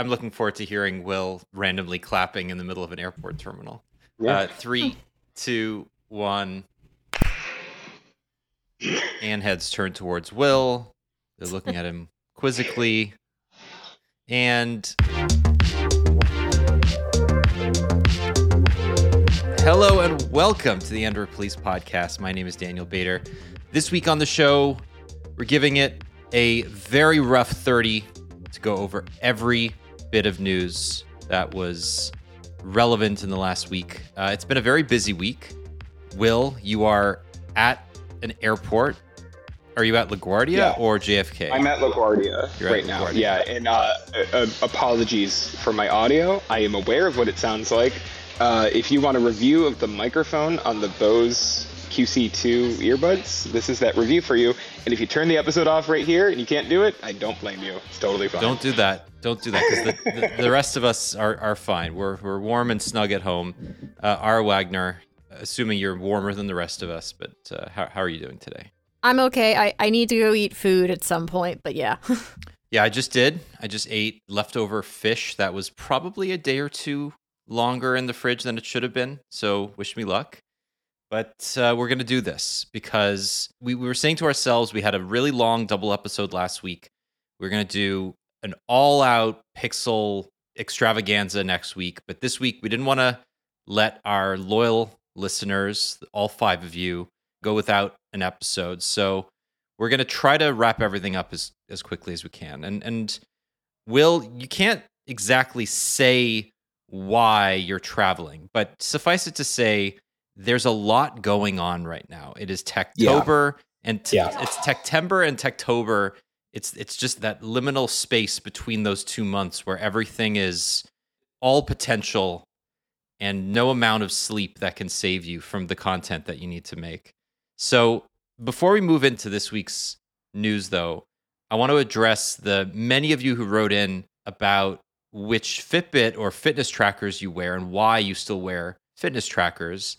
I'm looking forward to hearing Will randomly clapping in the middle of an airport terminal. Yeah. Uh, three, two, one. And heads turned towards Will. They're looking at him quizzically. And hello and welcome to the Android Police podcast. My name is Daniel Bader. This week on the show, we're giving it a very rough 30 to go over every bit of news that was relevant in the last week. Uh, it's been a very busy week. Will, you are at an airport. Are you at LaGuardia Yeah. or JFK? I'm at LaGuardia You're at right now. Yeah, and uh, uh, apologies for my audio. I am aware of what it sounds like. Uh, if you want a review of the microphone on the Bose QC2 earbuds, this is that review for you. And if you turn the episode off right here and you can't do it, I don't blame you. It's totally fine. Don't do that. Don't do that because the, the, the rest of us are, are fine. We're, we're warm and snug at home. Uh, Ara Wagoner, assuming you're warmer than the rest of us, but uh, how, how are you doing today? I'm okay. I, I need to go eat food at some point, but yeah. Yeah, I just did. I just ate leftover fish that was probably a day or two longer in the fridge than it should have been. So wish me luck. But uh, we're going to do this because we, we were saying to ourselves, we had a really long double episode last week. We're going to do an all out pixel extravaganza next week. But this week, we didn't want to let our loyal listeners, all five of you, go without an episode. So we're going to try to wrap everything up as, as quickly as we can. And, and Will, you can't exactly say why you're traveling, but suffice it to say, there's a lot going on right now. It is Techtober and t- Yeah. it's Techtember and Techtober. It's it's just that liminal space between those two months where everything is all potential and no amount of sleep that can save you from the content that you need to make. So, before we move into this week's news though, I want to address the many of you who wrote in about which Fitbit or fitness trackers you wear and why you still wear fitness trackers.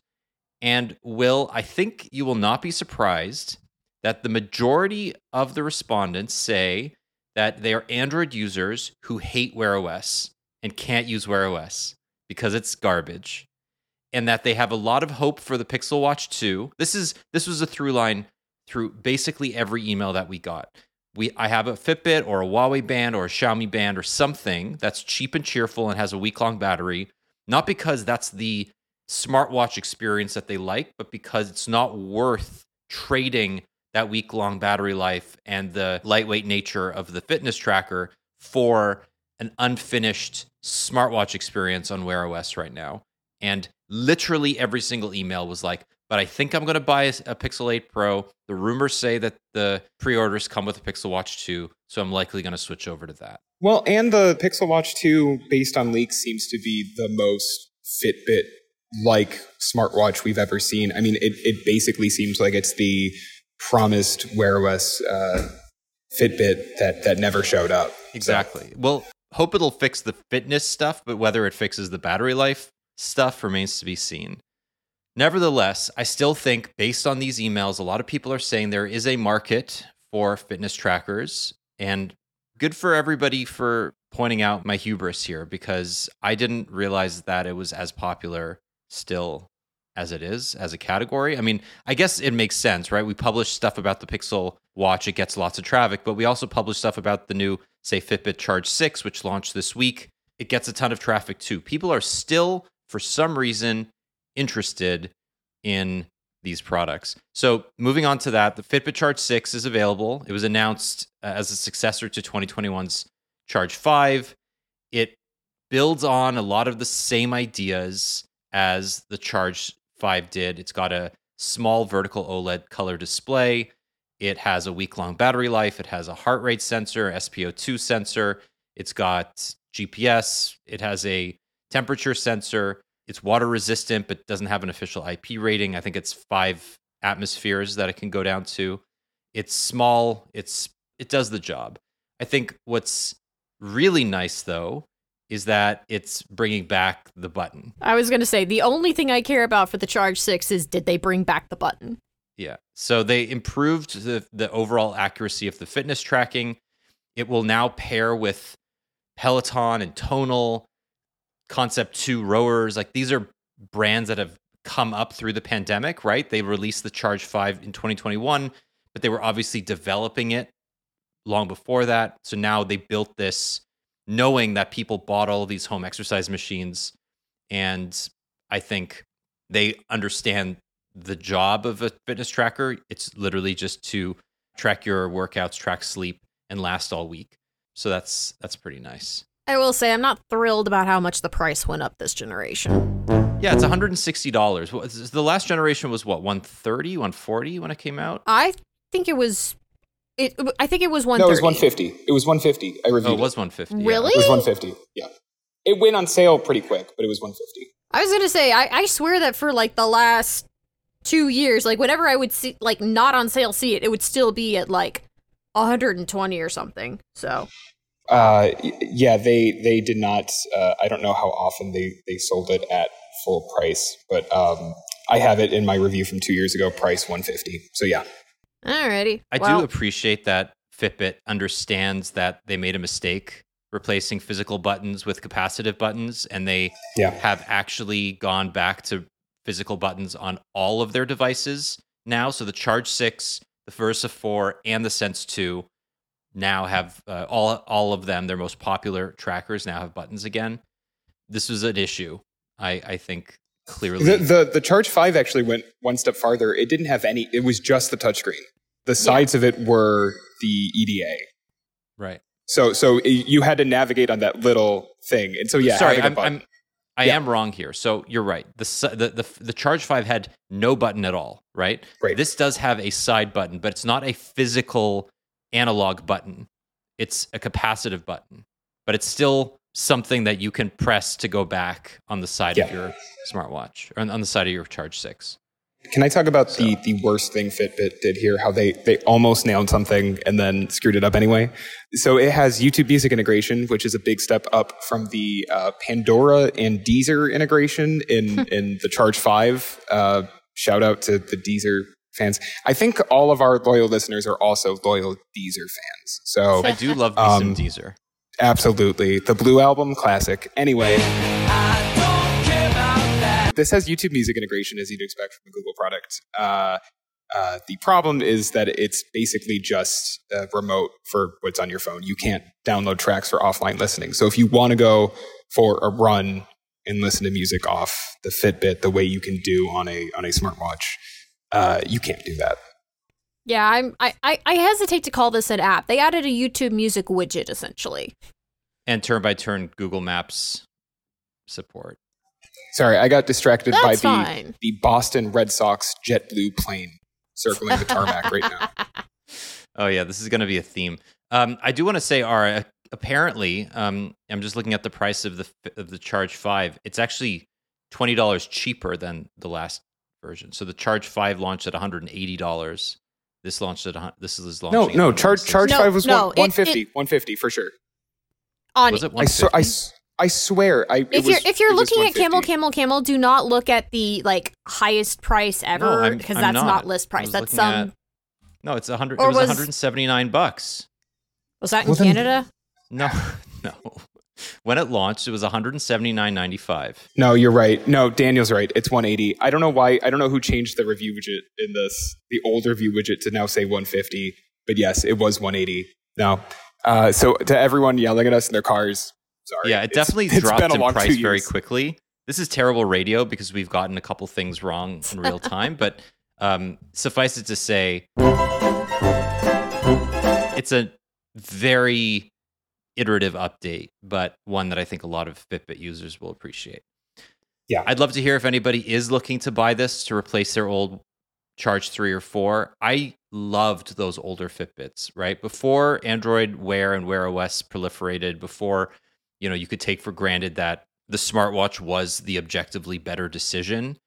And Will, I think you will not be surprised that the majority of the respondents say that they are Android users who hate Wear OS and can't use Wear OS because it's garbage. And that they have a lot of hope for the Pixel Watch 2. This is this was a through line through basically every email that we got. We I have a Fitbit or a Huawei band or a Xiaomi band or something that's cheap and cheerful and has a week long battery, not because that's the smartwatch experience that they like, but because it's not worth trading that week long battery life and the lightweight nature of the fitness tracker for an unfinished smartwatch experience on Wear OS right now. And literally every single email was like, but I think I'm going to buy a, a Pixel 8 Pro. The rumors say that the pre orders come with a Pixel Watch 2, so I'm likely going to switch over to that. Well, and the Pixel Watch 2, based on leaks, seems to be the most Fitbit like smartwatch we've ever seen. I mean, it, it basically seems like it's the promised Wear OS uh, Fitbit that, that never showed up. Exactly. Well, hope it'll fix the fitness stuff, but whether it fixes the battery life stuff remains to be seen. Nevertheless, I still think, based on these emails, a lot of people are saying there is a market for fitness trackers. And good for everybody for pointing out my hubris here because I didn't realize that it was as popular still as it is as a category. I mean, I guess it makes sense, right? We publish stuff about the Pixel Watch, it gets lots of traffic, but we also publish stuff about the new, say, Fitbit Charge 6, which launched this week. It gets a ton of traffic too. People are still, for some reason, interested in these products. So, moving on to that, the Fitbit Charge 6 is available. It was announced uh, as a successor to 2021's Charge 5. It builds on a lot of the same ideas as the Charge 5 did. It's got a small vertical OLED color display. It has a week long battery life. It has a heart rate sensor, SPO2 sensor. It's got GPS. It has a temperature sensor. It's water resistant, but doesn't have an official IP rating. I think it's five atmospheres that it can go down to. It's small. It's it does the job. I think what's really nice though is that it's bringing back the button. I was going to say the only thing I care about for the Charge 6 is did they bring back the button? Yeah. So they improved the the overall accuracy of the fitness tracking. It will now pair with Peloton and Tonal, Concept 2 rowers. Like these are brands that have come up through the pandemic, right? They released the Charge 5 in 2021, but they were obviously developing it long before that. So now they built this knowing that people bought all of these home exercise machines. And I think they understand the job of a fitness tracker. It's literally just to track your workouts, track sleep, and last all week. So that's that's pretty nice. I will say I'm not thrilled about how much the price went up this generation. Yeah, it's $160. The last generation was what, 130, 140 when it came out? I think it was it I think it was 130. No, it was 150. It was 150. I reviewed Oh, it was 150. yeah. Really? It was 150. Yeah. It went on sale pretty quick, but it was 150. I was gonna say, I, I swear that for like the last two years, like whenever I would see like not on sale see it, it would still be at like 120 or something. So Uh, yeah, they they did not. Uh, I don't know how often they they sold it at full price, but um, I have it in my review from two years ago, price 150. So yeah, alrighty. I well, do appreciate that Fitbit understands that they made a mistake replacing physical buttons with capacitive buttons, and they Yeah. have actually gone back to physical buttons on all of their devices now. So the Charge Six, the Versa Four, and the Sense Two now have uh, all all of them. Their most popular trackers now have buttons again. This was an issue. I I think clearly. the, the the Charge Five actually went one step farther. It didn't have any. It was just the touchscreen. The sides of it were the EDA. right. So so you had to navigate on that little thing, and so yeah, Sorry, I'm. I'm I Yeah. am wrong here. So you're right. The, the the the Charge Five had no button at all, right? Right. This does have a side button, but it's not a physical analog button. It's a capacitive button, but it's still something that you can press to go back on the side of your smartwatch or on, the side of your Charge Six. Can I talk about the the worst thing Fitbit did here? How they they almost nailed something and then screwed it up anyway. So it has YouTube Music integration, which is a big step up from the uh, Pandora and Deezer integration in in the Charge Five. Uh, shout out to the Deezer fans. I think all of our loyal listeners are also loyal Deezer fans. So I do love Um, some Deezer. Absolutely. The Blue Album, classic. Anyway. This has YouTube music integration, as you'd expect from a Google product. Uh, uh, the problem is that it's basically just uh, remote for what's on your phone. You can't download tracks for offline listening. So if you want to go for a run and listen to music off the Fitbit the way you can do on a on a smartwatch, uh, you can't do that. Yeah, I'm. I, I I hesitate to call this an app. They added a YouTube Music widget essentially. And turn by turn Google Maps support. Sorry, I got distracted by the fine. the Boston Red Sox JetBlue plane circling the tarmac right now. Oh yeah, this is going to be a theme. Um, I do want to say, Ara, apparently, um, I'm just looking at the price of the of the Charge Five. It's actually twenty dollars cheaper than the last version. So the Charge Five launched at 180 dollars. This launched at this is launching. No, at no, charge charge No, five was no, one, it- 150, it- 150 for sure. On Was it I, swear, I, 150? s- I swear, I. it if you're was- if you're looking at Camel Camel Camel, do not look at the like highest price ever because I'm that's not. not. list price. That's some. Um, at- No, it's a 100. Or it was, was- 179 bucks. Was that in Well, then- Canada? No, no. When it launched, it was 179.95. No, you're right. No, Daniel's right. It's 180. I don't know why. I don't know who changed the review widget in this, the old review widget to now say 150. But yes, it was 180. No. Uh, so to everyone yelling at us in their cars, sorry. Yeah, it definitely it's dropped been a in long price very quickly. This is terrible radio because we've gotten a couple things wrong in real time, but um, suffice it to say, it's a very iterative update, but one that I think a lot of Fitbit users will appreciate. Yeah. I'd love to hear if anybody is looking to buy this to replace their old Charge 3 or 4. I loved those older Fitbits, right? Before Android Wear and Wear OS proliferated, before, you know, you could take for granted that the smartwatch was the objectively better decision,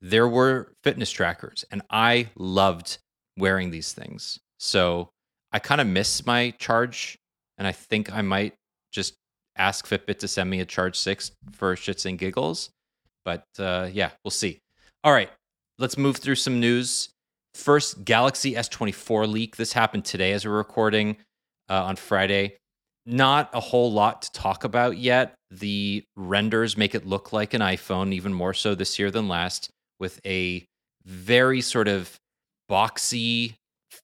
there were fitness trackers and I loved wearing these things. So I kind of miss my charge and I think I might just ask Fitbit to send me a Charge 6 for shits and giggles. But uh, yeah, we'll see. All right, let's move through some news. First, Galaxy S24 leak. This happened today as we're recording uh, on Friday. not a whole lot to talk about yet. The renders make it look like an iPhone, even more so this year than last, with a very sort of boxy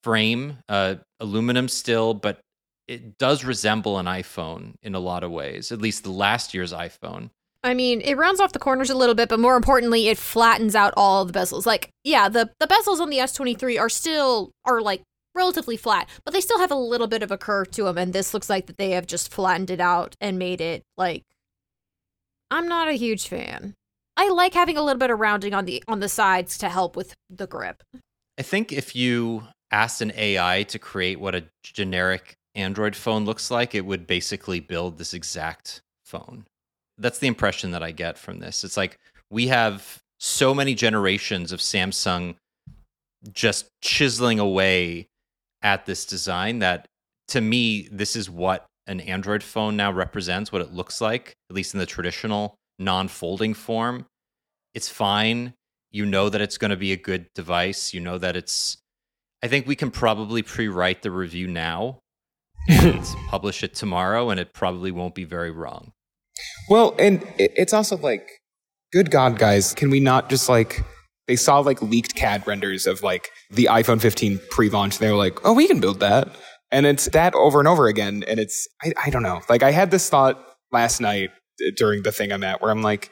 frame, uh, aluminum still, but it does resemble an iPhone in a lot of ways, at least the last year's iPhone. I mean, it rounds off the corners a little bit, but more importantly, it flattens out all the bezels. Like, yeah, the, the bezels on the S23 are still are like relatively flat, but they still have a little bit of a curve to them, and this looks like that they have just flattened it out and made it like I'm not a huge fan. I like having a little bit of rounding on the on the sides to help with the grip. I think if you asked an AI to create what a generic Android phone looks like, it would basically build this exact phone. That's the impression that I get from this. It's like we have so many generations of Samsung just chiseling away at this design that to me, this is what an Android phone now represents, what it looks like, at least in the traditional non folding form. It's fine. You know that it's going to be a good device. You know that it's. I think we can probably pre write the review now and publish it tomorrow, and it probably won't be very wrong. Well, and it's also like, good God, guys, can we not just like they saw like leaked CAD renders of like the iPhone 15 pre-launch. And they were like, oh, we can build that. And it's that over and over again. And it's, I, I don't know. Like I had this thought last night during the thing I'm at where I'm like,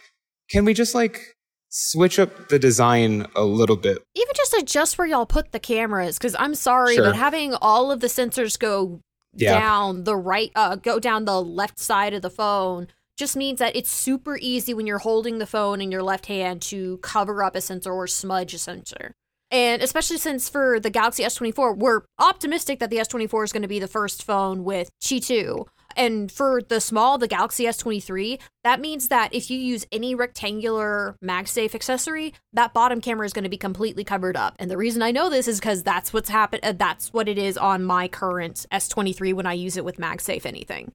can we just like switch up the design a little bit? Even just adjust where y'all put the cameras. Cause I'm sorry, Sure. but having all of the sensors go Yeah. down the right, uh, go down the left side of the phone just means that it's super easy when you're holding the phone in your left hand to cover up a sensor or smudge a sensor. And especially since for the Galaxy S24, we're optimistic that the S24 is going to be the first phone with Qi 2. And for the small, the Galaxy S23, that means that if you use any rectangular MagSafe accessory, that bottom camera is going to be completely covered up. And the reason I know this is because that's what's happened. Uh, that's what it is on my current S23 when I use it with MagSafe anything.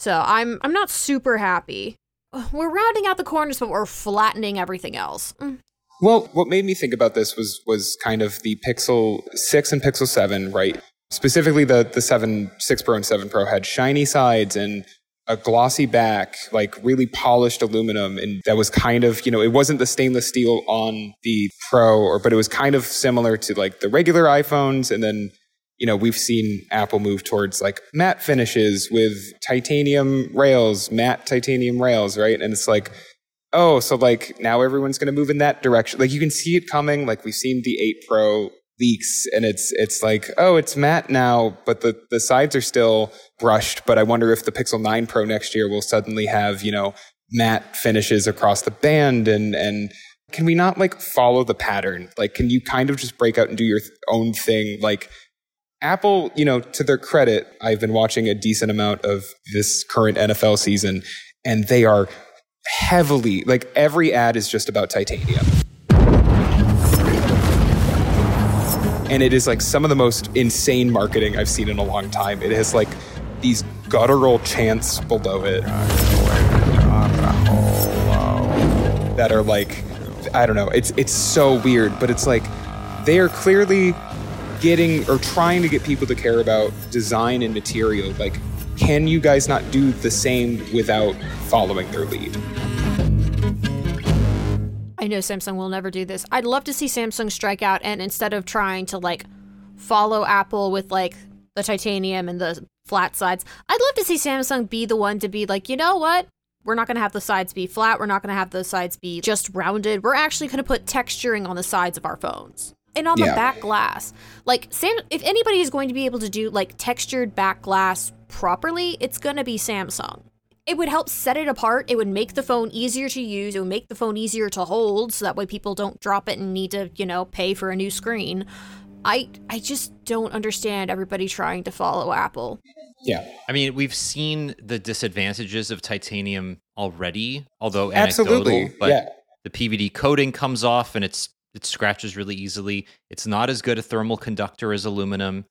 So I'm I'm not super happy. We're rounding out the corners, but we're flattening everything else. Mm. Well, what made me think about this was was kind of the Pixel 6 and Pixel 7, right? Specifically the the 7 6 Pro and 7 Pro had shiny sides and a glossy back, like really polished aluminum and that was kind of, you know, it wasn't the stainless steel on the Pro or but it was kind of similar to like the regular iPhones and then you know, we've seen Apple move towards like matte finishes with titanium rails, matte titanium rails, right? And it's like, oh, so like now everyone's going to move in that direction. Like you can see it coming. Like we've seen the 8 Pro leaks and it's it's like, oh, it's matte now, but the the sides are still brushed, but I wonder if the Pixel 9 Pro next year will suddenly have, you know, matte finishes across the band and and can we not like follow the pattern? Like can you kind of just break out and do your th- own thing like Apple, you know, to their credit, I've been watching a decent amount of this current NFL season, and they are heavily, like, every ad is just about titanium. And it is like some of the most insane marketing I've seen in a long time. It has like these guttural chants below it that are like, I don't know, it's, it's so weird, but it's like they are clearly getting or trying to get people to care about design and material. Like, can you guys not do the same without following their lead? Know Samsung will never do this. I'd love to see Samsung strike out and instead of trying to like follow Apple with like the titanium and the flat sides, I'd love to see Samsung be the one to be like, you know what? We're not going to have the sides be flat. We're not going to have the sides be just rounded. We're actually going to put texturing on the sides of our phones and on the back glass. Like Sam if anybody is going to be able to do like textured back glass properly, it's going to be Samsung. It would help set it apart. It would make the phone easier to use. It would make the phone easier to hold so that way people don't drop it and need to, you know, pay for a new screen. I I just don't understand everybody trying to follow Apple. Yeah, I mean, we've seen the disadvantages of titanium already, although absolutely. anecdotal. But yeah, the PVD coating comes off and it's it scratches really easily. It's not as good a thermal conductor as aluminum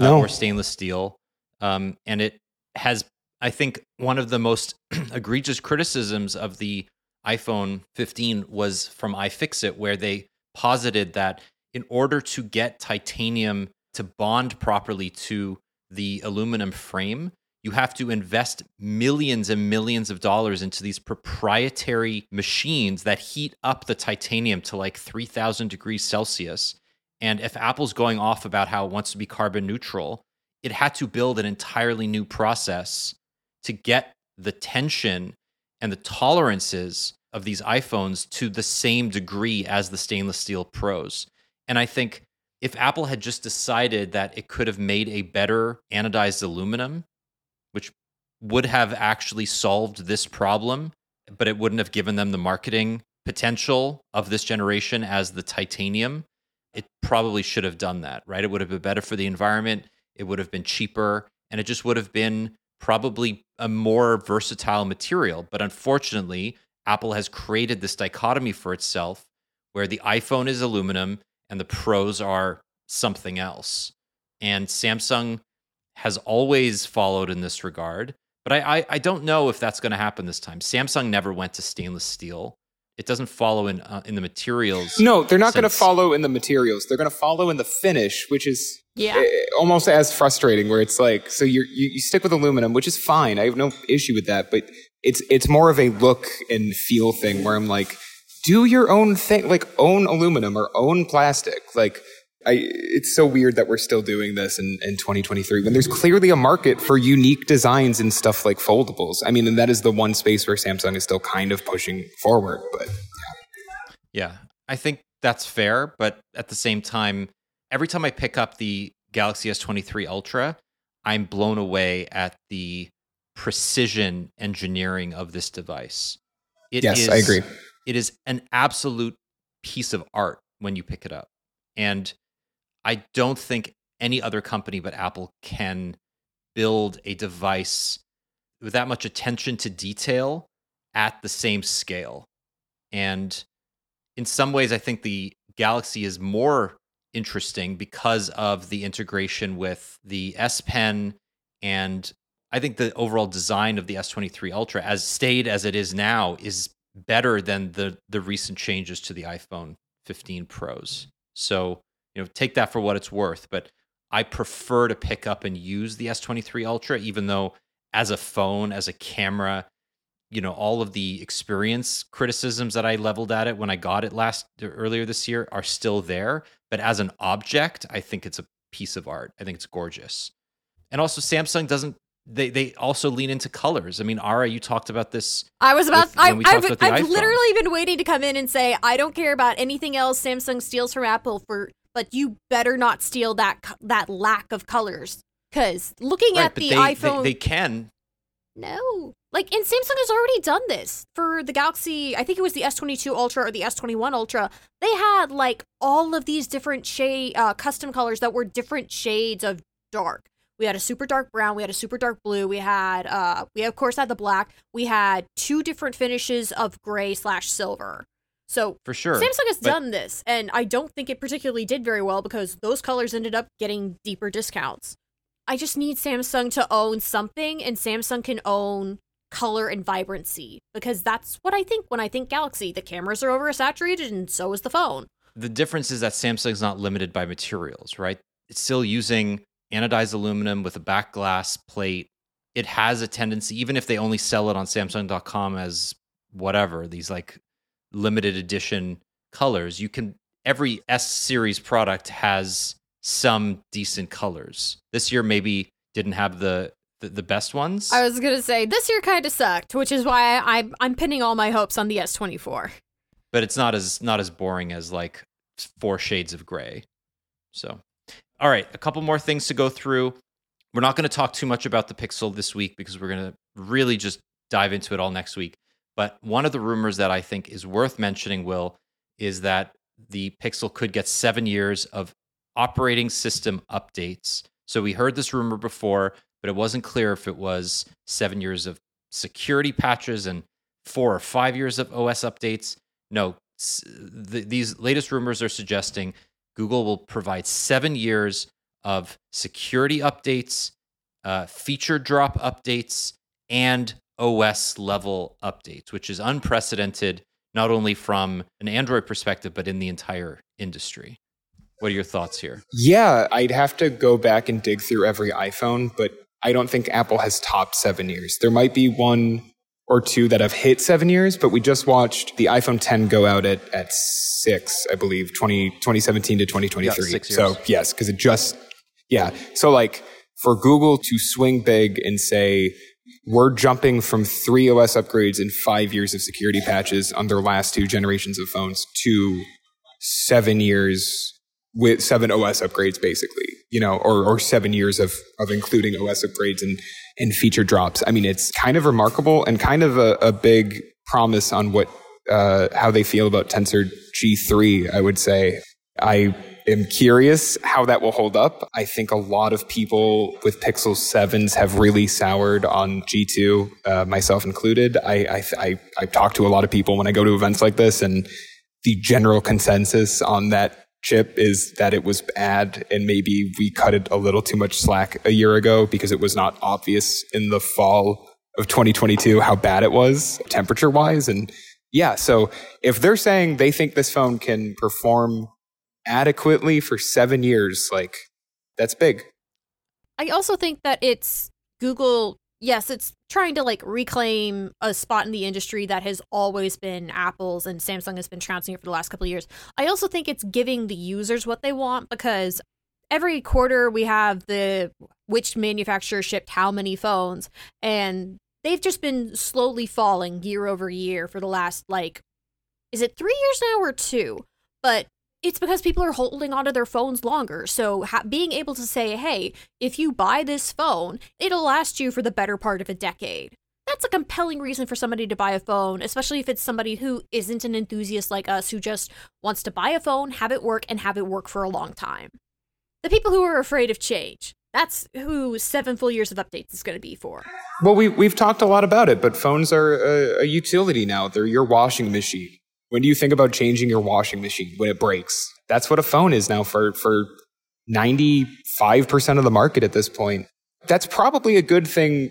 uh, or stainless steel, um, and it has, I think, one of the most egregious criticisms of the iPhone 15 was from iFixit, where they posited that in order to get titanium to bond properly to the aluminum frame, you have to invest millions and millions of dollars into these proprietary machines that heat up the titanium to like 3000 degrees Celsius. And if Apple's going off about how it wants to be carbon neutral, it had to build an entirely new process to get the tension and the tolerances of these iPhones to the same degree as the stainless steel pros. And I think if Apple had just decided that it could have made a better anodized aluminum, which would have actually solved this problem, but it wouldn't have given them the marketing potential of this generation as the titanium, it probably should have done that, right? It would have been better for the environment, it would have been cheaper, and it just would have been probably a more versatile material. But unfortunately, Apple has created this dichotomy for itself where the iPhone is aluminum and the pros are something else. And Samsung has always followed in this regard. But I, I, I don't know if that's going to happen this time. Samsung never went to stainless steel. It doesn't follow in uh, in the materials. No, they're not going to follow in the materials. They're going to follow in the finish, which is Yeah. eh, almost as frustrating. Where it's like, so you're, you you stick with aluminum, which is fine. I have no issue with that. But it's it's more of a look and feel thing where I'm like, do your own thing, like own aluminum or own plastic. Like, I it's so weird that we're still doing this in, in 2023 when there's clearly a market for unique designs and stuff like foldables. I mean, and that is the one space where Samsung is still kind of pushing forward. But Yeah, yeah, I think that's fair, but at the same time, every time I pick up the Galaxy S23 Ultra, I'm blown away at the precision engineering of this device. It yes, is- I agree. It is an absolute piece of art when you pick it up. And I don't think any other company but Apple can build a device with that much attention to detail at the same scale. And in some ways, I think the Galaxy is more interesting because of the integration with the S Pen and I think the overall design of the S23 Ultra, as stayed as it is now, is better than the the recent changes to the iPhone 15 Pros. So, you know, take that for what it's worth, but I prefer to pick up and use the S23 Ultra even though as a phone, as a camera, you know, all of the experience criticisms that I leveled at it when I got it last earlier this year are still there, but as an object, I think it's a piece of art. I think it's gorgeous. And also Samsung doesn't they they also lean into colors. I mean, Ara, you talked about this I was about. with- I, I've, about I've literally been waiting to come in and say I don't care about anything else Samsung steals from Apple for, but you better not steal that that lack of colors. Because looking right, at the they, iPhone, they they can no, like and Samsung has already done this for the Galaxy. I think it was the S22 Ultra or the S21 Ultra. They had like all of these different shade uh, custom colors that were different shades of dark. We had a super dark brown, we had a super dark blue, we had uh we of course had the black. We had two different finishes of gray slash silver. So for sure. Samsung has but- done this, and I don't think it particularly did very well because those colors ended up getting deeper discounts. I just need Samsung to own something, and Samsung can own color and vibrancy because that's what I think when I think Galaxy. The cameras are oversaturated, and so is the phone. the difference is that Samsung's not limited by materials, right? It's still using anodized aluminum with a back glass plate. It has a tendency, even if they only sell it on Samsung.com as whatever, these like limited edition colors, you can every S series product has some decent colors. This year maybe didn't have the the, the best ones. I was gonna say this year kind of sucked, which is why I, I I'm pinning all my hopes on the S24. but it's not as not as boring as like four shades of gray. So, all right, a couple more things to go through. We're not going to talk too much about the Pixel this week because we're going to really just dive into it all next week. But one of the rumors that I think is worth mentioning, Will, is that the Pixel could get seven years of operating system updates. So we heard this rumor before, but it wasn't clear if it was seven years of security patches and four or five years of OS updates. No, th- these latest rumors are suggesting Google will provide seven years of security updates, uh, feature drop updates, and OS level updates, which is unprecedented, not only from an Android perspective, but in the entire industry. What are your thoughts here? Yeah, I'd have to go back and dig through every iPhone, but I don't think Apple has topped seven years. There might be one or two that have hit seven years, but we just watched the iPhone 10 go out at, at six, I believe, 20, 2017 to 2023. Yeah. So, yes, because it just, yeah. So, like, for Google to swing big and say, we're jumping from three OS upgrades and five years of security patches on their last two generations of phones to seven years with seven OS upgrades, basically, you know, or, or seven years of, of including OS upgrades and, and feature drops. I mean, it's kind of remarkable and kind of a, a big promise on what, uh, how they feel about Tensor G3, I would say. I am curious how that will hold up. I think a lot of people with Pixel 7s have really soured on G2, uh, myself included. I, I, I, I talk to a lot of people when I go to events like this and the general consensus on that chip is that it was bad and maybe we cut it a little too much slack a year ago because it was not obvious in the fall of 2022 how bad it was temperature wise and yeah so if they're saying they think this phone can perform adequately for 7 years like that's big I also think that it's Google yes, it's trying to like reclaim a spot in the industry that has always been Apple's and Samsung has been trouncing it for the last couple of years. I also think it's giving the users what they want because every quarter we have the which manufacturer shipped how many phones and they've just been slowly falling year over year for the last like is it 3 years now or 2? But it's because people are holding onto their phones longer. So ha- being able to say, "Hey, if you buy this phone, it'll last you for the better part of a decade." That's a compelling reason for somebody to buy a phone, especially if it's somebody who isn't an enthusiast like us who just wants to buy a phone, have it work and have it work for a long time. The people who are afraid of change. That's who seven full years of updates is going to be for. well we we've talked a lot about it but phones are a, a utility now they're your washing machine when do you think about changing your washing machine when it breaks? That's what a phone is now for for 95% of the market at this point. That's probably a good thing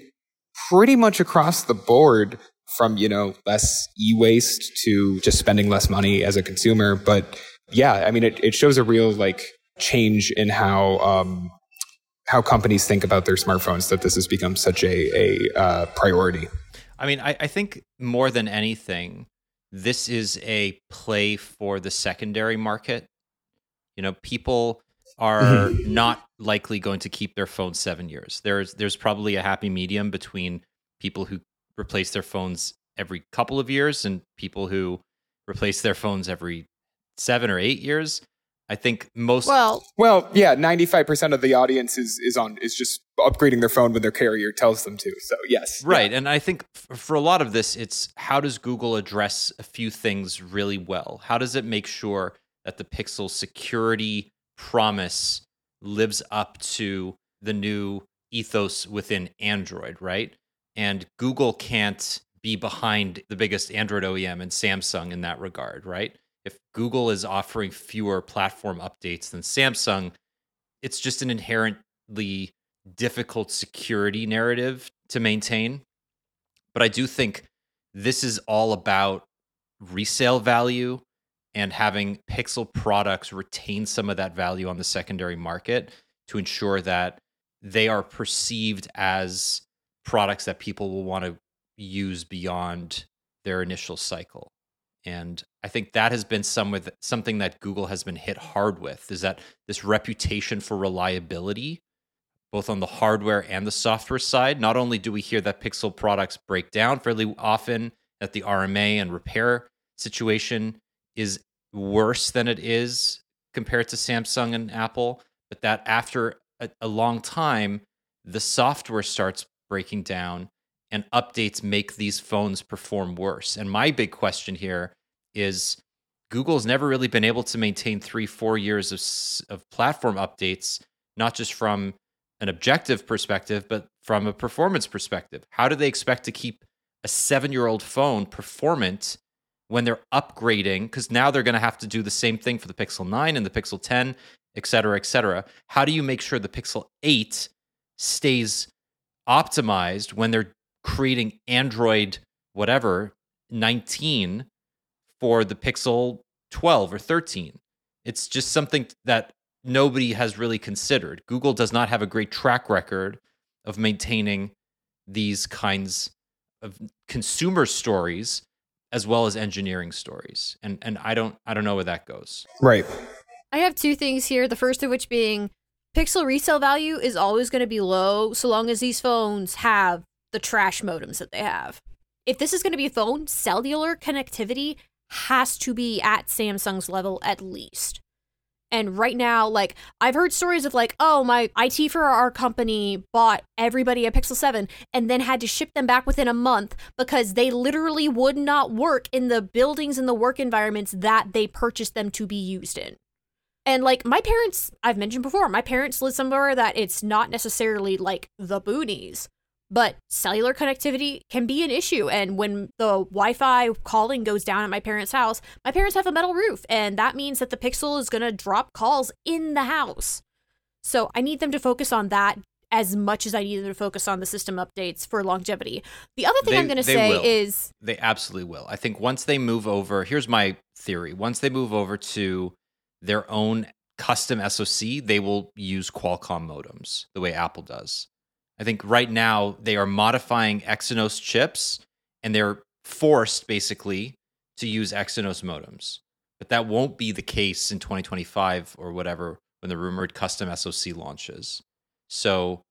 pretty much across the board from, you know, less e-waste to just spending less money as a consumer, but yeah, I mean it, it shows a real like change in how um how companies think about their smartphones that this has become such a a uh, priority. I mean, I, I think more than anything, this is a play for the secondary market. You know, people are mm-hmm. not likely going to keep their phones seven years. There's there's probably a happy medium between people who replace their phones every couple of years and people who replace their phones every seven or eight years. I think most Well, Well, yeah, ninety five percent of the audience is is on is just upgrading their phone when their carrier tells them to. So yes, Right. And I think f- for a lot of this, it's how does Google address a few things really well? How does it make sure that the Pixel security promise lives up to the new ethos within Android, right? And Google can't be behind the biggest Android OEM and Samsung in that regard, right? If Google is offering fewer platform updates than Samsung, it's just an inherently difficult security narrative to maintain. But I do think this is all about resale value and having Pixel products retain some of that value on the secondary market to ensure that they are perceived as products that people will want to use beyond their initial cycle. And I think that has been some with something that Google has been hit hard with is that this reputation for reliability both on the hardware and the software side. Not only do we hear that Pixel products break down fairly often, that the RMA and repair situation is worse than it is compared to Samsung and Apple, but that after a, a long time, the software starts breaking down and updates make these phones perform worse. And my big question here is Google's never really been able to maintain three, four years of, of platform updates, not just from an objective perspective, but from a performance perspective. How do they expect to keep a seven year old phone performant when they're upgrading? Because now they're going to have to do the same thing for the Pixel 9 and the Pixel 10, et cetera, et cetera. How do you make sure the Pixel 8 stays optimized when they're creating Android, whatever, 19 for the Pixel 12 or 13? It's just something that nobody has really considered. Google does not have a great track record of maintaining these kinds of consumer stories as well as engineering stories. And and I don't I don't know where that goes. Right. I have two things here. The first of which being pixel resale value is always going to be low so long as these phones have the trash modems that they have. If this is going to be a phone, cellular connectivity has to be at Samsung's level at least. And right now, like, I've heard stories of, like, oh, my IT for our company bought everybody a Pixel 7 and then had to ship them back within a month because they literally would not work in the buildings and the work environments that they purchased them to be used in. And like my parents, I've mentioned before, my parents live somewhere that it's not necessarily like the boonies, but cellular connectivity can be an issue. And when the Wi Fi calling goes down at my parents' house, my parents have a metal roof, and that means that the Pixel is going to drop calls in the house. So I need them to focus on that as much as I need them to focus on the system updates for longevity. The other thing They- I'm going to say will. is They absolutely will. I think once they move over, here's my theory. Once they move over to their own custom SoC, they will use Qualcomm modems the way Apple does. I think right now they are modifying Exynos chips and they're forced basically to use Exynos modems. But that won't be the case in 2025 or whatever when the rumored custom SoC launches. So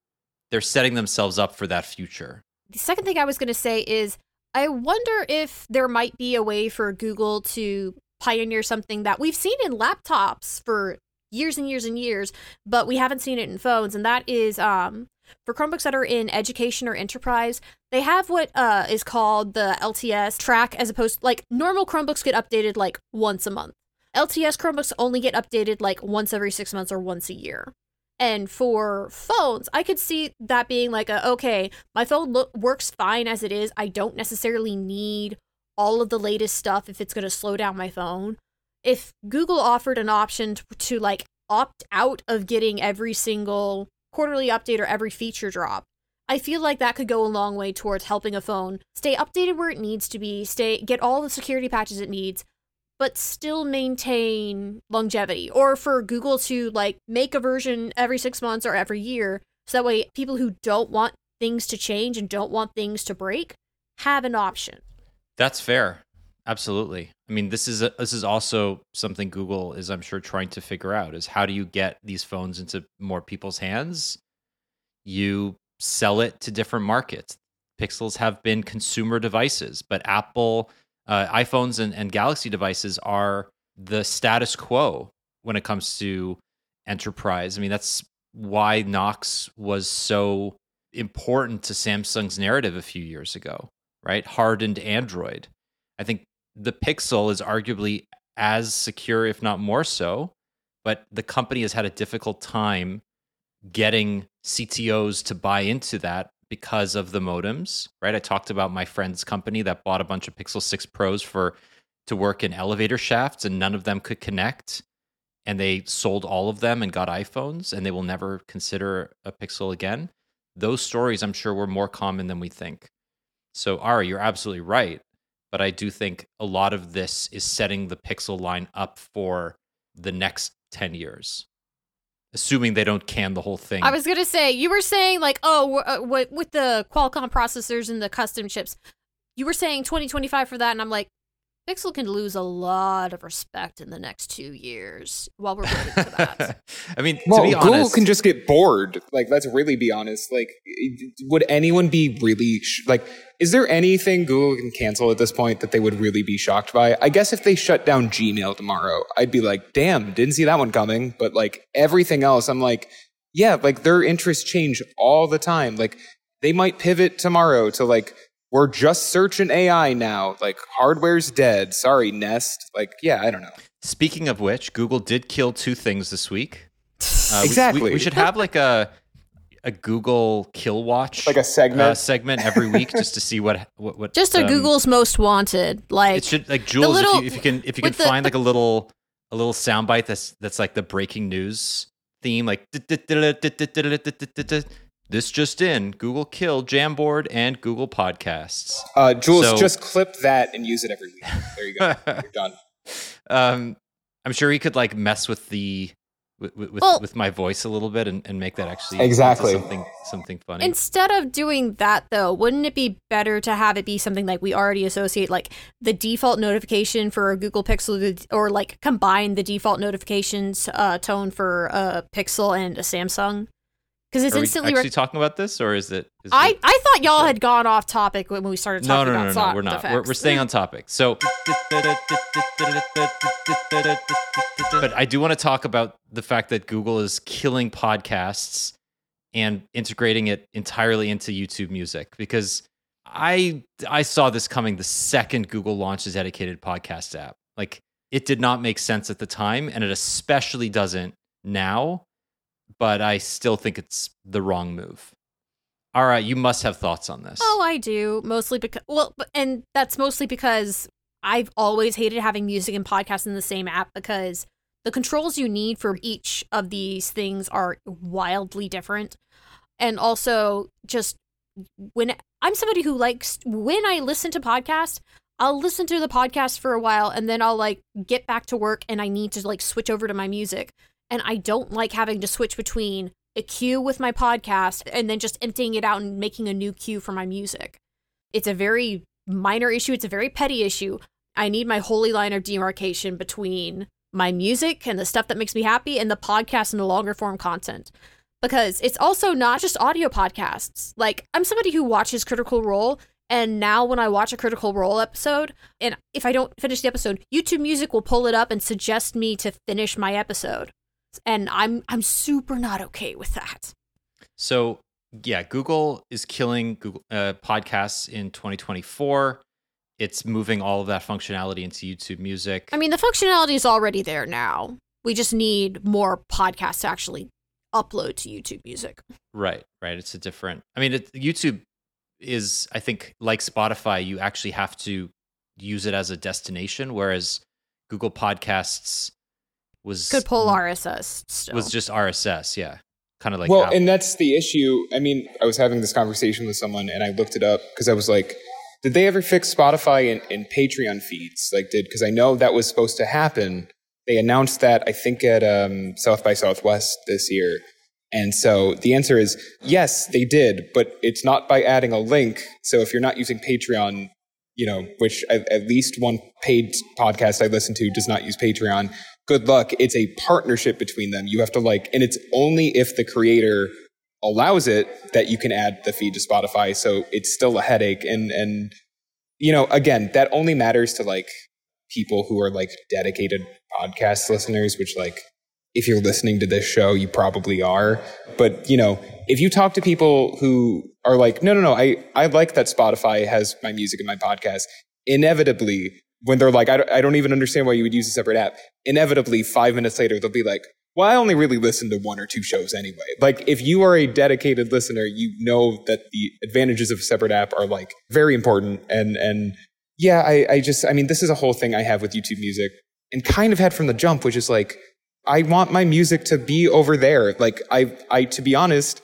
they're setting themselves up for that future. The second thing I was going to say is I wonder if there might be a way for Google to pioneer something that we've seen in laptops for years and years and years, but we haven't seen it in phones, and that is um, for Chromebooks that are in education or enterprise. They have what uh, is called the LTS track, as opposed like normal Chromebooks get updated like once a month. LTS Chromebooks only get updated like once every six months or once a year. And for phones, I could see that being like a okay, my phone lo- works fine as it is. I don't necessarily need all of the latest stuff if it's going to slow down my phone. If Google offered an option to, to like opt out of getting every single quarterly update or every feature drop, I feel like that could go a long way towards helping a phone stay updated where it needs to be, stay get all the security patches it needs, but still maintain longevity. Or for Google to like make a version every 6 months or every year so that way people who don't want things to change and don't want things to break have an option. That's fair. Absolutely. I mean, this is a, this is also something Google is, I'm sure, trying to figure out: is how do you get these phones into more people's hands? You sell it to different markets. Pixels have been consumer devices, but Apple uh, iPhones and, and Galaxy devices are the status quo when it comes to enterprise. I mean, that's why Knox was so important to Samsung's narrative a few years ago, right? Hardened Android. I think the Pixel is arguably as secure, if not more so, but the company has had a difficult time getting CTOs to buy into that because of the modems, right? I talked about my friend's company that bought a bunch of Pixel 6 Pros for to work in elevator shafts and none of them could connect and they sold all of them and got iPhones and they will never consider a Pixel again. Those stories I'm sure were more common than we think. So Ara, you're absolutely right, but I do think a lot of this is setting the Pixel line up for the next 10 years. Assuming they don't can the whole thing. I was gonna say you were saying like oh uh, with with the Qualcomm processors and the custom chips, you were saying 2025 for that, and I'm like, Pixel can lose a lot of respect in the next two years while we're waiting for that. I mean, Well, to be Google can just get bored. Like, let's really be honest. Like, would anyone be really sh- like? Is there anything Google can cancel at this point that they would really be shocked by? I guess if they shut down Gmail tomorrow, I'd be like, "Damn, didn't see that one coming." But like everything else, I'm like, yeah, like their interests change all the time. Like they might pivot tomorrow to like we're just searching AI now. Like hardware's dead. Sorry, Nest. Like, yeah, I don't know. Speaking of which, Google did kill two things this week. Uh, Exactly. We, we should have like a a Google Kill Watch, Like a segment. uh, segment every week, just to see what what, what Just a um, Google's most wanted, like It should like Jules, little- if, you, if you can if you can with the- find like a little a little soundbite that's that's like the breaking news theme, like this just in: Google killed Jamboard and Google Podcasts. Uh, Jules, So- just clip that and use it every week. There you go. You're done. um, I'm sure he could like mess with the with with, Well- with my voice a little bit and, and make that actually Exactly. something something funny. Instead of doing that, though, wouldn't it be better to have it be something like we already associate, like the default notification for a Google Pixel, or like combine the default notifications uh, tone for a Pixel and a Samsung? Because it's Are we instantly. actually Rec- talking about this, or is it? Is I it I thought y'all had gone off topic when we started no, talking no, no, about no, sound no. We're not. We're, we're staying on topic. So, but I do want to talk about the fact that Google is killing podcasts and integrating it entirely into YouTube Music because I I saw this coming the second Google launched a dedicated podcast app. Like it did not make sense at the time, and it especially doesn't now. But I still think it's the wrong move. All right, you must have thoughts on this. Oh, I do. Mostly because, well, and that's mostly because I've always hated having music and podcasts in the same app because the controls you need for each of these things are wildly different. And also, just when I'm somebody who likes, when I listen to podcasts, I'll listen to the podcast for a while and then I'll like get back to work and I need to like switch over to my music. And I don't like having to switch between a queue with my podcast and then just emptying it out and making a new queue for my music. It's a very minor issue, it's a very petty issue. I need my holy line of demarcation between my music and the stuff that makes me happy and the podcast and the longer form content. Because it's also not just audio podcasts. Like, I'm somebody who watches Critical Role, and now when I watch a Critical Role episode, and if I don't finish the episode, YouTube Music will pull it up and suggest me to finish my episode. And I'm I'm super not okay with that. So yeah, Google is killing Google uh, podcasts in 2024. It's moving all of that functionality into YouTube Music. I mean, the functionality is already there now. We just need more podcasts to actually upload to YouTube Music. right, right. It's a different. I mean, it, YouTube is, I think, like Spotify. You actually have to use it as a destination, whereas Google Podcasts was Could pull RSS still. was just RSS. Yeah, kind of like well, Apple. and that's the issue. I mean, I was having this conversation with someone, and I looked it up because I was like, "Did they ever fix Spotify and, and Patreon feeds? Like, did because I know that was supposed to happen. They announced that I think at um, South by Southwest this year, and so the answer is yes, they did, but it's not by adding a link. So if you're not using Patreon, you know, which at, at least one paid podcast I listen to does not use Patreon. Good luck. It's a partnership between them. You have to like, and it's only if the creator allows it that you can add the feed to Spotify. So it's still a headache. And, and, you know, again, that only matters to like people who are like dedicated podcast listeners, which like, if you're listening to this show, you probably are. But, you know, if you talk to people who are like, no, no, no, I, I like that Spotify has my music and my podcast, inevitably, when they're like, I don't, I don't even understand why you would use a separate app, inevitably, five minutes later, they'll be like, well, I only really listen to one or two shows anyway. Like, if you are a dedicated listener, you know that the advantages of a separate app are like very important. And, and yeah, I, I just, I mean, this is a whole thing I have with YouTube music and kind of had from the jump, which is like, I want my music to be over there. Like I, I, to be honest,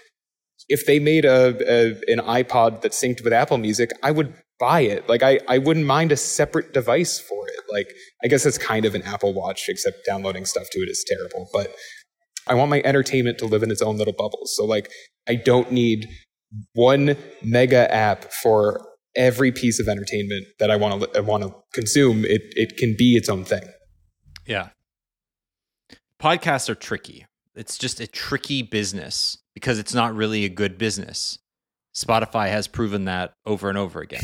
if they made a, a an iPod that synced with Apple Music, I would buy it. Like I, I wouldn't mind a separate device for it. Like I guess it's kind of an Apple Watch, except downloading stuff to it is terrible. But I want my entertainment to live in its own little bubbles. So like I don't need one mega app for every piece of entertainment that I want to I want to consume. It it can be its own thing. Yeah. Podcasts are tricky. It's just a tricky business because it's not really a good business. Spotify has proven that over and over again.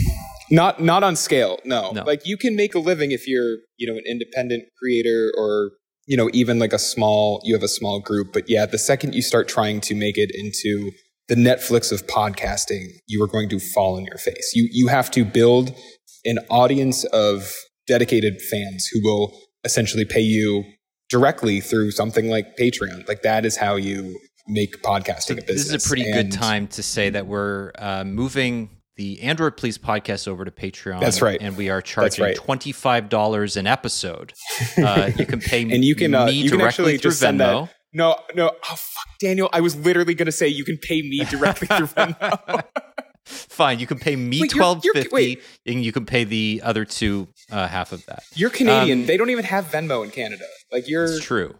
Not not on scale. No. No. Like you can make a living if you're, you know, an independent creator or, you know, even like a small you have a small group, but yeah, the second you start trying to make it into the Netflix of podcasting, you are going to fall on your face. You you have to build an audience of dedicated fans who will essentially pay you directly through something like Patreon. Like that is how you make podcasting a business. This is a pretty And good time to say that we're uh, moving the Android Police podcast over to Patreon. That's right. And we are charging right. $25 an episode. Uh, you can pay and you can uh, me you can directly actually through just send Venmo. that. No, no. Oh fuck, Daniel! I was literally going to say you can pay me directly through Venmo. Fine, you can pay me Wait, you're- you're- fifty, and you can pay the other two uh, half of that. You're Canadian. Um, they don't even have Venmo in Canada. Like you're It's true.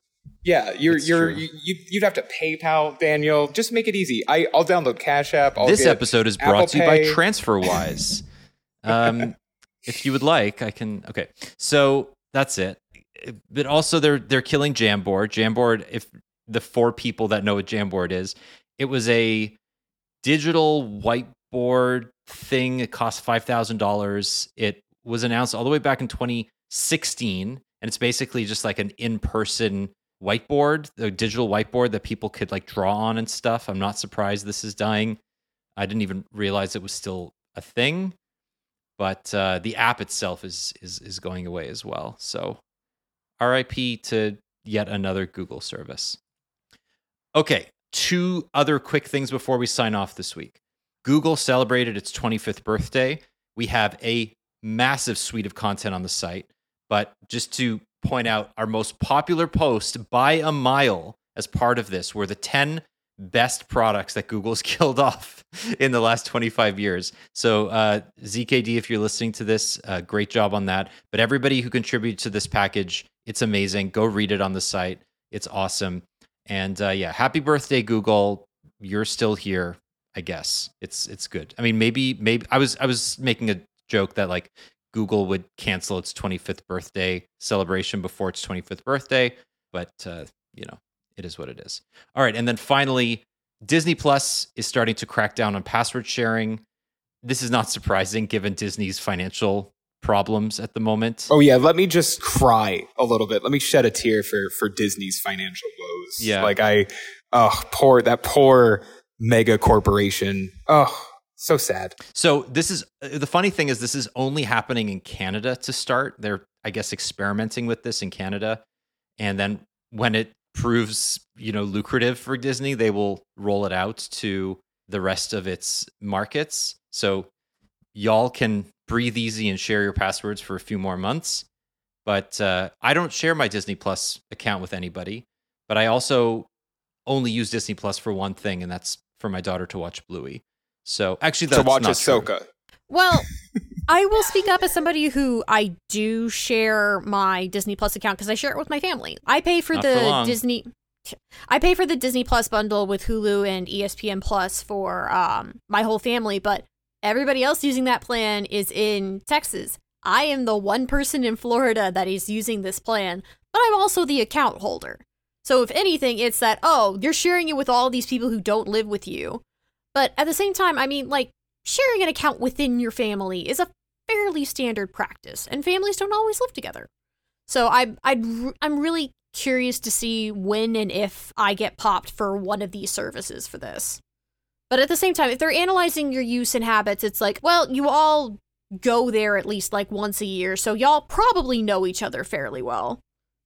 Yeah, you're It's you're true. you, you- you'd have to PayPal, Daniel. Just make it easy. I I'll download Cash App. I'll this episode is Apple brought to you by TransferWise. um, if you would like, I can. Okay, so that's it. But also, they're they're killing Jamboard. Jamboard. If the four people that know what Jamboard is, it was a digital whiteboard thing. It cost five thousand dollars. It was announced all the way back in 2016, and it's basically just like an in-person whiteboard, the digital whiteboard that people could like draw on and stuff. I'm not surprised this is dying. I didn't even realize it was still a thing, but uh, the app itself is is is going away as well. So, RIP to yet another Google service. Okay, two other quick things before we sign off this week. Google celebrated its 25th birthday. We have a massive suite of content on the site, but just to point out, our most popular post by a mile as part of this were the 10 best products that Google's killed off in the last 25 years. So, uh, ZKD, if you're listening to this, uh, great job on that. But everybody who contributed to this package, it's amazing. Go read it on the site. It's awesome. And uh, yeah, happy birthday, Google. You're still here. I guess it's it's good. I mean, maybe maybe I was I was making a joke that like Google would cancel its 25th birthday celebration before its 25th birthday, but uh, you know, it is what it is. All right, and then finally, Disney Plus is starting to crack down on password sharing. This is not surprising given Disney's financial problems at the moment. Oh yeah, let me just cry a little bit. Let me shed a tear for for Disney's financial woes. Yeah. like I, oh poor that poor mega corporation. Oh, so sad. So this is uh, the funny thing is this is only happening in Canada to start. They're I guess experimenting with this in Canada, and then when it proves you know lucrative for Disney, they will roll it out to the rest of its markets. So y'all can breathe easy and share your passwords for a few more months. But uh, I don't share my Disney Plus account with anybody. But I also only use Disney Plus for one thing, and that's for my daughter to watch Bluey. So actually, that's to watch not true. Ahsoka. Well, I will speak up as somebody who I do share my Disney Plus account because I share it with my family. I pay for Not the for. Disney. I pay for the Disney Plus bundle with Hulu and ESPN Plus for um, my whole family, but everybody else using that plan is in Texas. I am the one person in Florida that is using this plan, but I'm also the account holder. So if anything, it's that oh, you're sharing it with all these people who don't live with you. But at the same time, I mean, like sharing an account within your family is a fairly standard practice, and families don't always live together. So I, r- I'm really curious to see when and if I get popped for one of these services for this. But at the same time, if they're analyzing your use and habits, it's like, well, you all go there at least like once a year, so y'all probably know each other fairly well.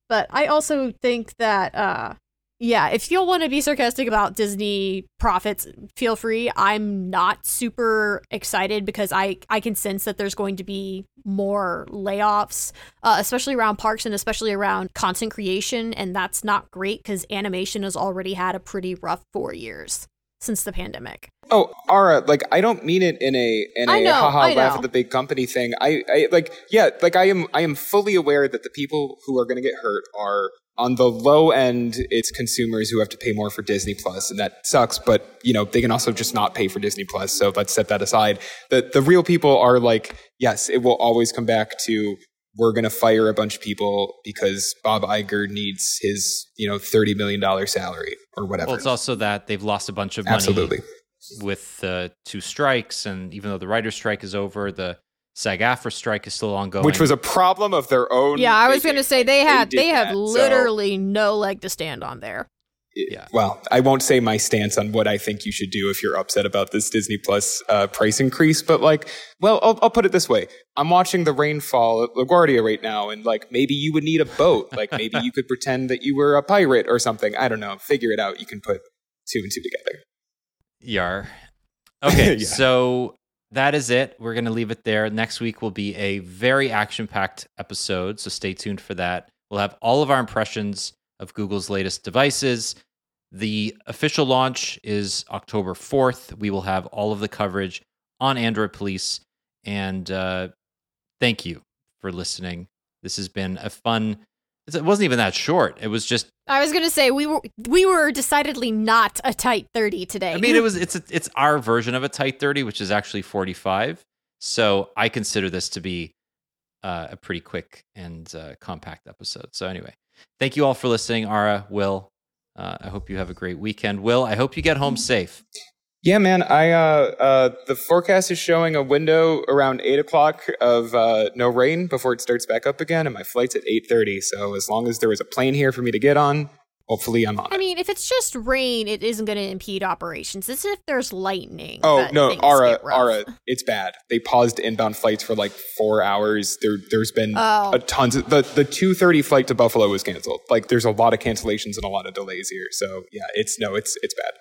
But I also think that, uh, yeah, if you'll want to be sarcastic about Disney profits, feel free. I'm not super excited because I I can sense that there's going to be more layoffs, uh, especially around parks and especially around content creation, and that's not great because animation has already had a pretty rough four years since the pandemic. Oh, Ara, like I don't mean it in a in a know, haha laugh at the big company thing. I, I like yeah, like I am I am fully aware that the people who are going to get hurt are on the low end. It's consumers who have to pay more for Disney Plus, and that sucks. But you know they can also just not pay for Disney Plus. So let's set that aside. The the real people are like yes, it will always come back to we're going to fire a bunch of people because Bob Iger needs his you know thirty million dollar salary or whatever. Well, it's also that they've lost a bunch of money Absolutely. with the two strikes, and even though the writer's strike is over, the SAG-AFTRA strike is still ongoing. which was a problem of their own. Yeah, I was going to say they had did they have that, so- literally no leg to stand on there. Yeah. Well, I won't say my stance on what I think you should do if you're upset about this Disney Plus uh, price increase, but like, well, I'll, I'll put it this way: I'm watching the rainfall at LaGuardia right now, and like, maybe you would need a boat. Like, maybe you could pretend that you were a pirate or something. I don't know. Figure it out. You can put two and two together. Yar. Okay, Yeah. so that is it. We're going to leave it there. Next week will be a very action packed episode, so stay tuned for that. We'll have all of our impressions of Google's latest devices. The official launch is October 4th. We will have all of the coverage on Android Police. And uh, thank you for listening. This has been a fun It wasn't even that short. It was just. I was gonna say we were we were decidedly not a tight thirty today. I mean, it was it's a, it's our version of a tight thirty, which is actually forty five. So I consider this to be uh, a pretty quick and uh, compact episode. So anyway, thank you all for listening, Ara, Will. Uh, I hope you have a great weekend. Will, I hope you get home safe. Yeah, man. I uh, uh, the forecast is showing a window around eight o'clock of uh, no rain before it starts back up again, and my flight's at eight thirty. So as long as there was a plane here for me to get on, hopefully I'm on. I mean, if it's just rain, it isn't going to impede operations. It's if there's lightning. Oh no, Ara. Ara, it's bad. They paused inbound flights for like four hours. There, there's been Oh. a tons of the the two thirty flight to Buffalo was canceled. Like, there's a lot of cancellations and a lot of delays here. So yeah, it's no, it's it's bad.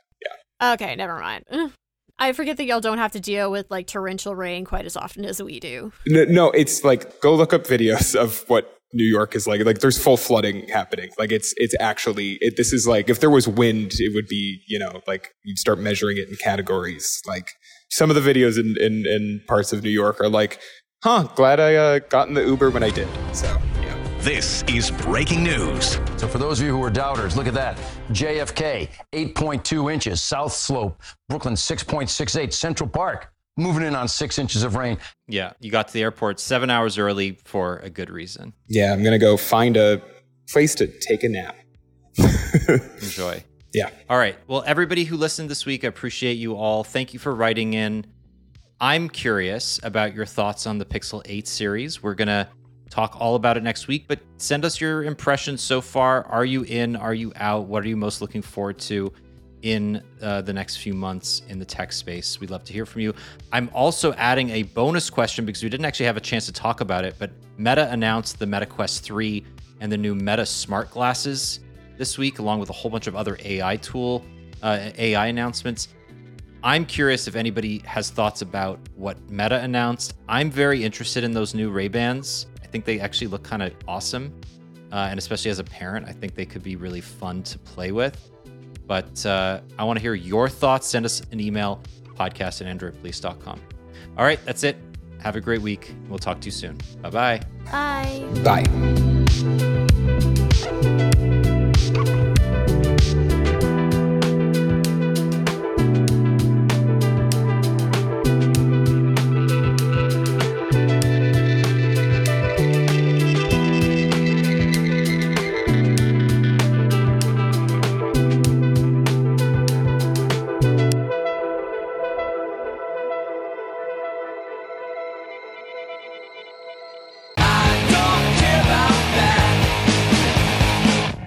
Okay, never mind. I forget that y'all don't have to deal with like torrential rain quite as often as we do. No, no, it's like go look up videos of what New York is like. Like there's full flooding happening. Like it's it's actually it, this is like if there was wind, it would be you know like you'd start measuring it in categories. Like some of the videos in in, in parts of New York are like, huh, glad I uh, got in the Uber when I did. So. This is breaking news. So for those of you who are doubters, look at that. JFK, 8.2 inches. South Slope, Brooklyn, 6.68. Central Park, moving in on six inches of rain. Yeah, you got to the airport seven hours early for a good reason. Yeah, I'm gonna go find a place to take a nap. Enjoy. Yeah. All right. Well, everybody who listened this week, I appreciate you all. Thank you for writing in. I'm curious about your thoughts on the Pixel 8 series. We're going to talk all about it next week, but send us your impressions so far. Are you in? Are you out? What are you most looking forward to in uh, the next few months in the tech space? We'd love to hear from you. I'm also adding a bonus question because we didn't actually have a chance to talk about it, but Meta announced the Meta Quest 3 and the new Meta smart glasses this week, along with a whole bunch of other AI tool, uh, AI announcements. I'm curious if anybody has thoughts about what Meta announced. I'm very interested in those new Ray Bans. I think they actually look kind of awesome, uh, and especially as a parent, I think they could be really fun to play with. But uh, I want to hear your thoughts. Send us an email, podcast at androidpolice.com. All right, that's it. Have a great week. We'll talk to you soon. Bye bye. Bye. Bye.